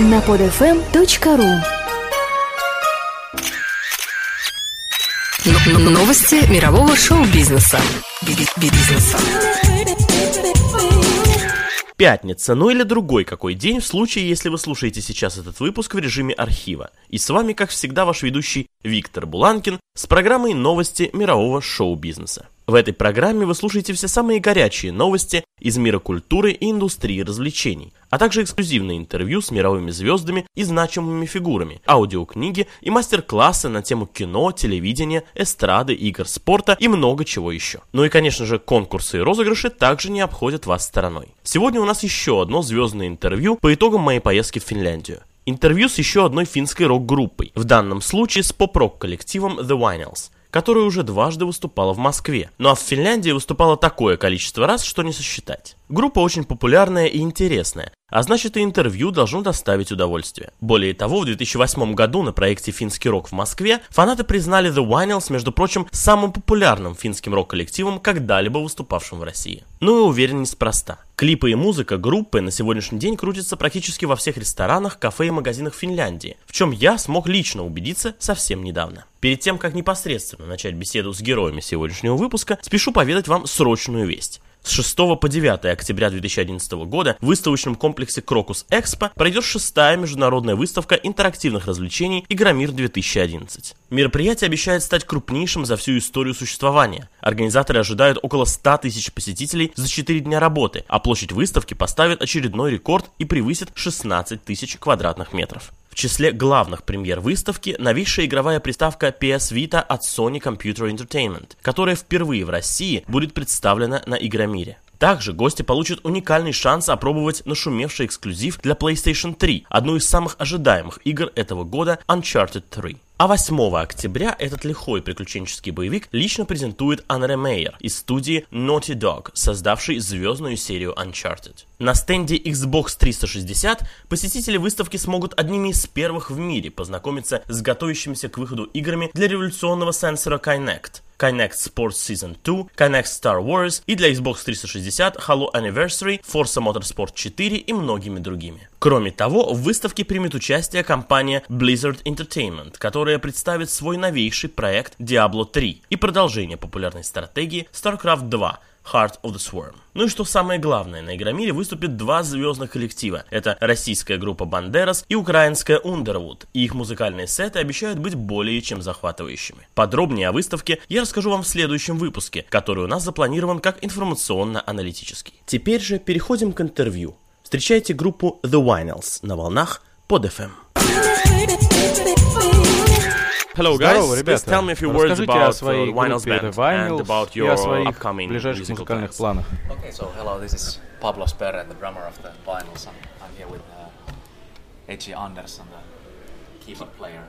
на podfm.ru Новости мирового шоу-бизнеса. Бизнеса. Пятница, ну или другой какой день, в случае, если вы слушаете сейчас этот выпуск в режиме архива. И с вами, как всегда, ваш ведущий Виктор Буланкин с программой «Новости мирового шоу-бизнеса». В этой программе вы слушаете все самые горячие новости из мира культуры и индустрии развлечений, а также эксклюзивные интервью с мировыми звездами и значимыми фигурами, аудиокниги и мастер-классы на тему кино, телевидения, эстрады, игр, спорта и много чего еще. Ну и, конечно же, конкурсы и розыгрыши также не обходят вас стороной. Сегодня у нас еще одно звездное интервью по итогам моей поездки в Финляндию. Интервью с еще одной финской рок-группой, в данном случае с поп-рок коллективом The Vinyls – которая уже дважды выступала в Москве, ну а в Финляндии выступала такое количество раз, что не сосчитать. Группа очень популярная и интересная, а значит и интервью должно доставить удовольствие. Более того, в 2008 году на проекте «Финский рок» в Москве фанаты признали The Vinyls, между прочим, самым популярным финским рок-коллективом, когда-либо выступавшим в России. Ну и уверен, неспроста. Клипы и музыка группы на сегодняшний день крутятся практически во всех ресторанах, кафе и магазинах Финляндии, в чем я смог лично убедиться совсем недавно. Перед тем, как непосредственно начать беседу с героями сегодняшнего выпуска, спешу поведать вам срочную весть. С 6 по 9 октября 2011 года в выставочном комплексе Крокус Экспо пройдет шестая международная выставка интерактивных развлечений Игромир 2011. Мероприятие обещает стать крупнейшим за всю историю существования. Организаторы ожидают около 100 тысяч посетителей за 4 дня работы, а площадь выставки поставит очередной рекорд и превысит 16 тысяч квадратных метров. Числе главных премьер выставки новейшая игровая приставка PS Vita от Sony Computer Entertainment, которая впервые в России будет представлена на Игромире. Также гости получат уникальный шанс опробовать нашумевший эксклюзив для PlayStation 3, одну из самых ожидаемых игр этого года Uncharted 3. А 8 октября этот лихой приключенческий боевик лично презентует Анре Мейер из студии Naughty Dog, создавшей звездную серию Uncharted. На стенде Xbox 360 посетители выставки смогут одними из первых в мире познакомиться с готовящимися к выходу играми для революционного сенсора Kinect – Kinect Sports Season 2, Kinect Star Wars и для Xbox 360 Halo Anniversary, Forza Motorsport 4 и многими другими. Кроме того, в выставке примет участие компания Blizzard Entertainment, которая представит свой новейший проект Diablo 3 и продолжение популярной стратегии StarCraft 2 Heart of the Swarm. Ну и что самое главное, на Игромире выступят два звездных коллектива. Это российская группа Бандерас и украинская Underwood. И их музыкальные сеты обещают быть более чем захватывающими. Подробнее о выставке я расскажу вам в следующем выпуске, который у нас запланирован как информационно-аналитический. Теперь же переходим к интервью. Встречайте группу The Vinyls на волнах под FM. Hello, guys. Здорово, ребята. Please tell me a few words Расскажите about о своей uh, Vinyls группе Band The Vinyls and about и your о своих upcoming ближайших musical музыкальных plans. планах. Okay, so hello, this is Pablo Sperre, the drummer of the Vinyls. I'm, I'm here with uh, H.G. Andersson, the keyboard player.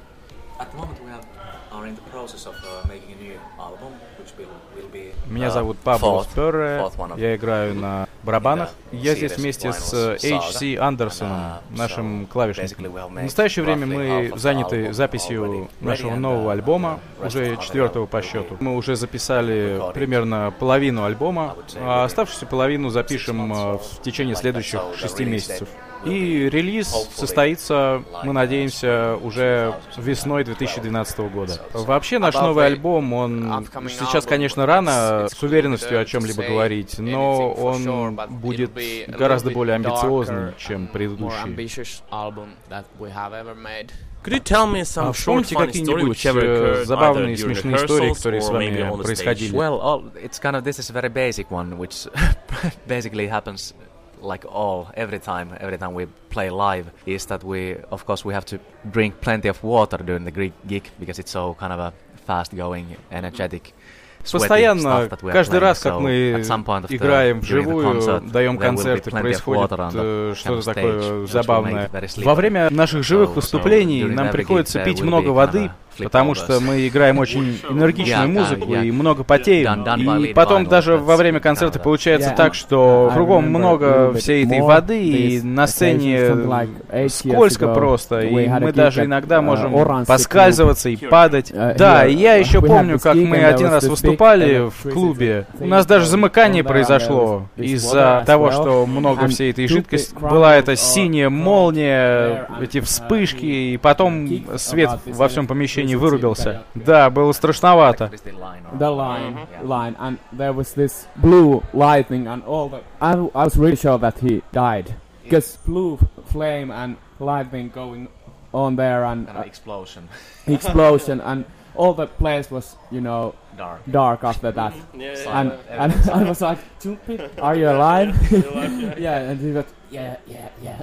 Меня зовут Пабло Сперре, я играю на барабанах. Я здесь вместе с. H.C. Андерсоном, uh, нашим клавишником. В настоящее время мы заняты записью нашего нового uh, альбома, уже четвертого по счету. Мы уже записали примерно половину альбома, а оставшуюся половину запишем э, в течение следующих шести месяцев. И релиз состоится, мы uh, надеемся, уже 2012 весной 2012 года. Вообще наш новый альбом, он сейчас, конечно, рано с уверенностью о чем-либо говорить, но он будет гораздо более амбициозным, чем предыдущий. Could you tell me some А вспомните какие-нибудь э, забавные смешные истории, которые с вами происходили? Well, all, it's kind of this is a very basic one, which basically happens like all every time every time we play live is that we of course we have to drink plenty of water during the gig gig because it's so kind of a fast going energetic Постоянно, каждый раз, как мы играем вживую, даем концерты, происходит э, что-то такое забавное. Во время наших живых выступлений нам приходится пить много воды, Потому что мы играем очень энергичную Yeah, музыку yeah. и много потеем. Done- done by И потом даже во время концерта получается Yeah, так, что кругом много всей этой воды, и на сцене скользко ago, просто, и мы даже иногда uh, можем поскальзываться и падать. Uh, Да, я еще помню, как мы один раз выступали в клубе. У нас даже замыкание произошло из-за того, что много всей этой жидкости. Была эта синяя молния, эти uh, вспышки, и потом свет во всем помещении electricity вырубился. Да, было страшновато. The line, line, and there was this blue lightning, and all the. I, I was really sure that he died because blue flame and lightning going on there, and Kind of explosion. uh, explosion, and all the place was, you know, Dark. dark after that. Yeah, And and I was like, Jumpy, are you alive? yeah, and he was, yeah, yeah, yeah,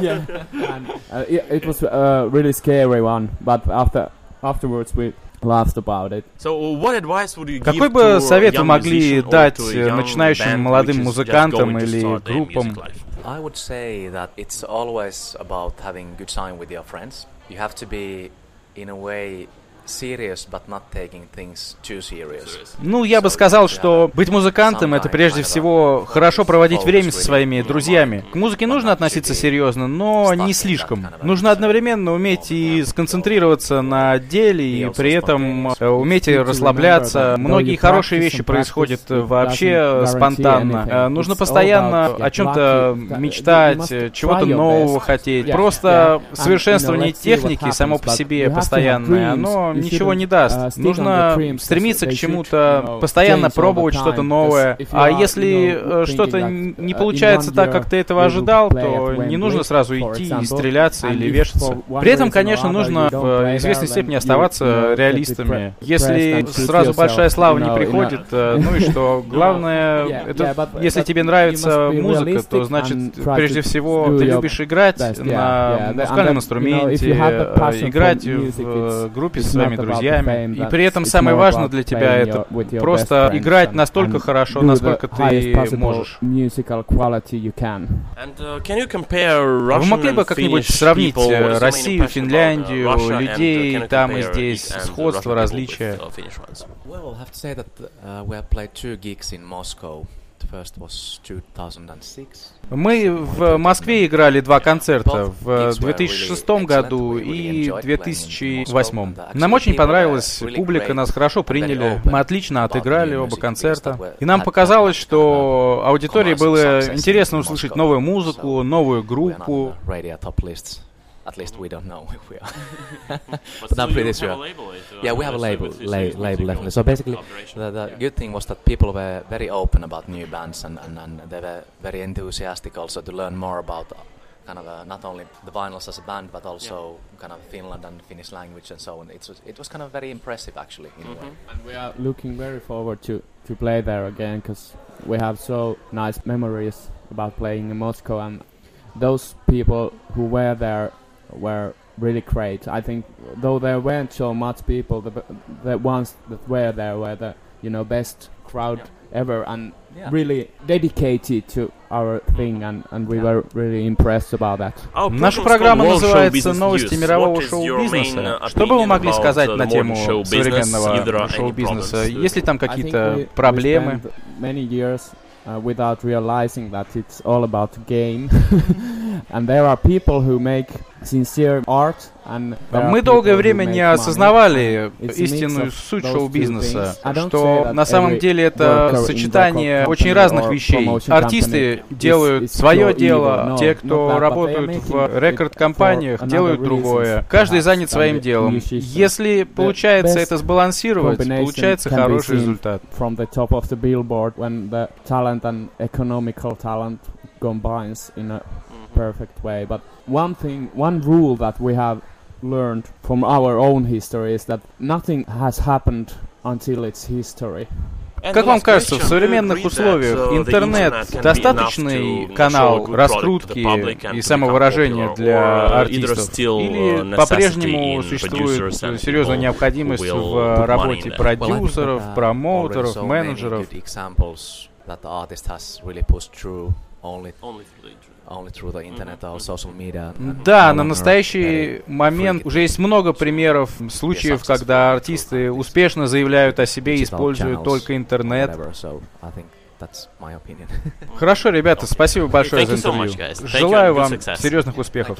yeah. And uh, it, it was a really scary one, but after afterwards we laughed about it. So, what advice would you give Какой to бы совет вы young могли musician or дать to a э, young начинающим band молодым which is just музыкантам going to или start their группам? music life? I would say that it's always about having good time with your friends. You have to be, in a way, serious, but not taking things too serious. Ну, я бы сказал, что быть музыкантом — это прежде всего хорошо проводить время со своими друзьями. К музыке нужно относиться серьезно, но не слишком. Нужно одновременно уметь и сконцентрироваться на деле, и при этом э, уметь и расслабляться. Многие хорошие вещи происходят вообще спонтанно. Э, Нужно постоянно о чем-то мечтать, э, чего-то нового хотеть. Просто совершенствование техники само по себе постоянное, оно ничего не даст. Нужно стремиться к чему-то, постоянно пробовать что-то новое. А если э, что-то н- не получается так, как ты этого ожидал, то не нужно сразу идти и стреляться или вешаться. При этом, конечно, нужно в известной степени оставаться реалистами. Если сразу большая слава не приходит, э, ну и что? Главное, это если тебе нравится музыка, то значит, прежде всего, ты любишь играть на музыкальном инструменте, э, играть в э, группе со своими друзьями. И при этом самое важное для тебя это просто играть настолько хорошо, насколько ты можешь. uh, Вы могли бы как-нибудь сравнить э, Россию, uh, Финляндию, uh, людей там и здесь, сходство, различия? With, uh, Finnish ones? Well, I have to say that uh, we have played two gigs in Moscow. The first was 2006. Мы в Москве играли два концерта в 2006 году и 2008. Нам очень понравилась публика, нас хорошо приняли, мы отлично отыграли оба концерта. И нам показалось, что аудитории было интересно услышать новую музыку, новую группу. Radio top lists. At least we don't know if we are. But But I'm still you pretty have sure. a label, it, uh, Yeah, we have a label, it's- it's- la- label definitely. So basically, collaboration. the, the good thing was that people were very open about new bands and, and, and they were very enthusiastic also to learn more about uh, kind of uh, not only the vinyls as a band but also kind of Finland and Finnish language and so on. It was it was kind of very impressive actually in a way. Mhm. And we are looking very forward to, to play there again because we have so nice memories about playing in Moscow and those people who were there were really great. I think though there weren't so much people, the b- the ones that were there were the you know best crowd ever and Yeah. really dedicated to our thing and, and we Yeah. were really impressed about that. Our Наша program's программа called World Show называется Business «Новости News». мирового What is your main, шоу-бизнеса». uh, Что бы вы opinion могли about, сказать uh, на the тему modern show business? If there современного are any шоу-бизнеса? problems, Есть ли там I think какие-то we- проблемы? We spent many years uh, without realizing that it's all about game, and there are people who make Мы долгое время не осознавали истинную суть шоу-бизнеса, что на самом деле это сочетание очень разных вещей. Артисты делают свое дело, те, кто работают в рекорд-компаниях, делают другое. Каждый занят своим делом. Если получается это сбалансировать, получается хороший результат. combines in a perfect way. But one thing, one rule that we have learned from our own history is that nothing has happened until it's history. Как вам кажется, в современных условиях uh, интернет достаточный канал раскрутки и самовыражения для uh, артистов? uh, Или по-прежнему существует серьезная необходимость в работе продюсеров, uh, промоутеров, менеджеров? Only through the internet. or social media. and Да, на настоящий момент уже есть много примеров случаев, когда артисты успешно заявляют о себе и используют только интернет. Хорошо, ребята, спасибо большое за интервью. Желаю вам серьезных успехов.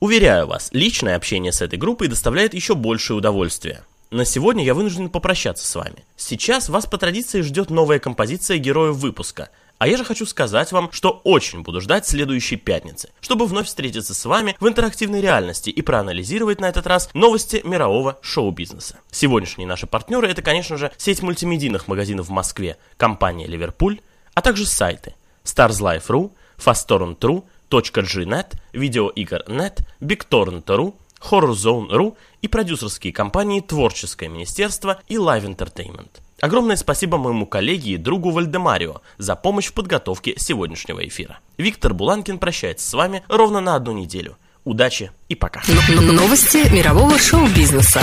Уверяю вас, личное общение с этой группой доставляет еще большее удовольствие. На сегодня я вынужден попрощаться с вами. Сейчас вас по традиции ждет новая композиция героев выпуска. А я же хочу сказать вам, что очень буду ждать следующей пятницы, чтобы вновь встретиться с вами в интерактивной реальности и проанализировать на этот раз новости мирового шоу-бизнеса. Сегодняшние наши партнеры это, конечно же, сеть мультимедийных магазинов в Москве, компания Ливерпуль, а также сайты StarsLife.ru, FastTorrent.ru, .gnet, Видеоигр.нет, BigTorrent.ru, HorrorZone.ru и продюсерские компании Творческое министерство и Live Entertainment. Огромное спасибо моему коллеге и другу Вальдемарио за помощь в подготовке сегодняшнего эфира. Виктор Буланкин прощается с вами ровно на одну неделю. Удачи и пока. Новости мирового шоу-бизнеса.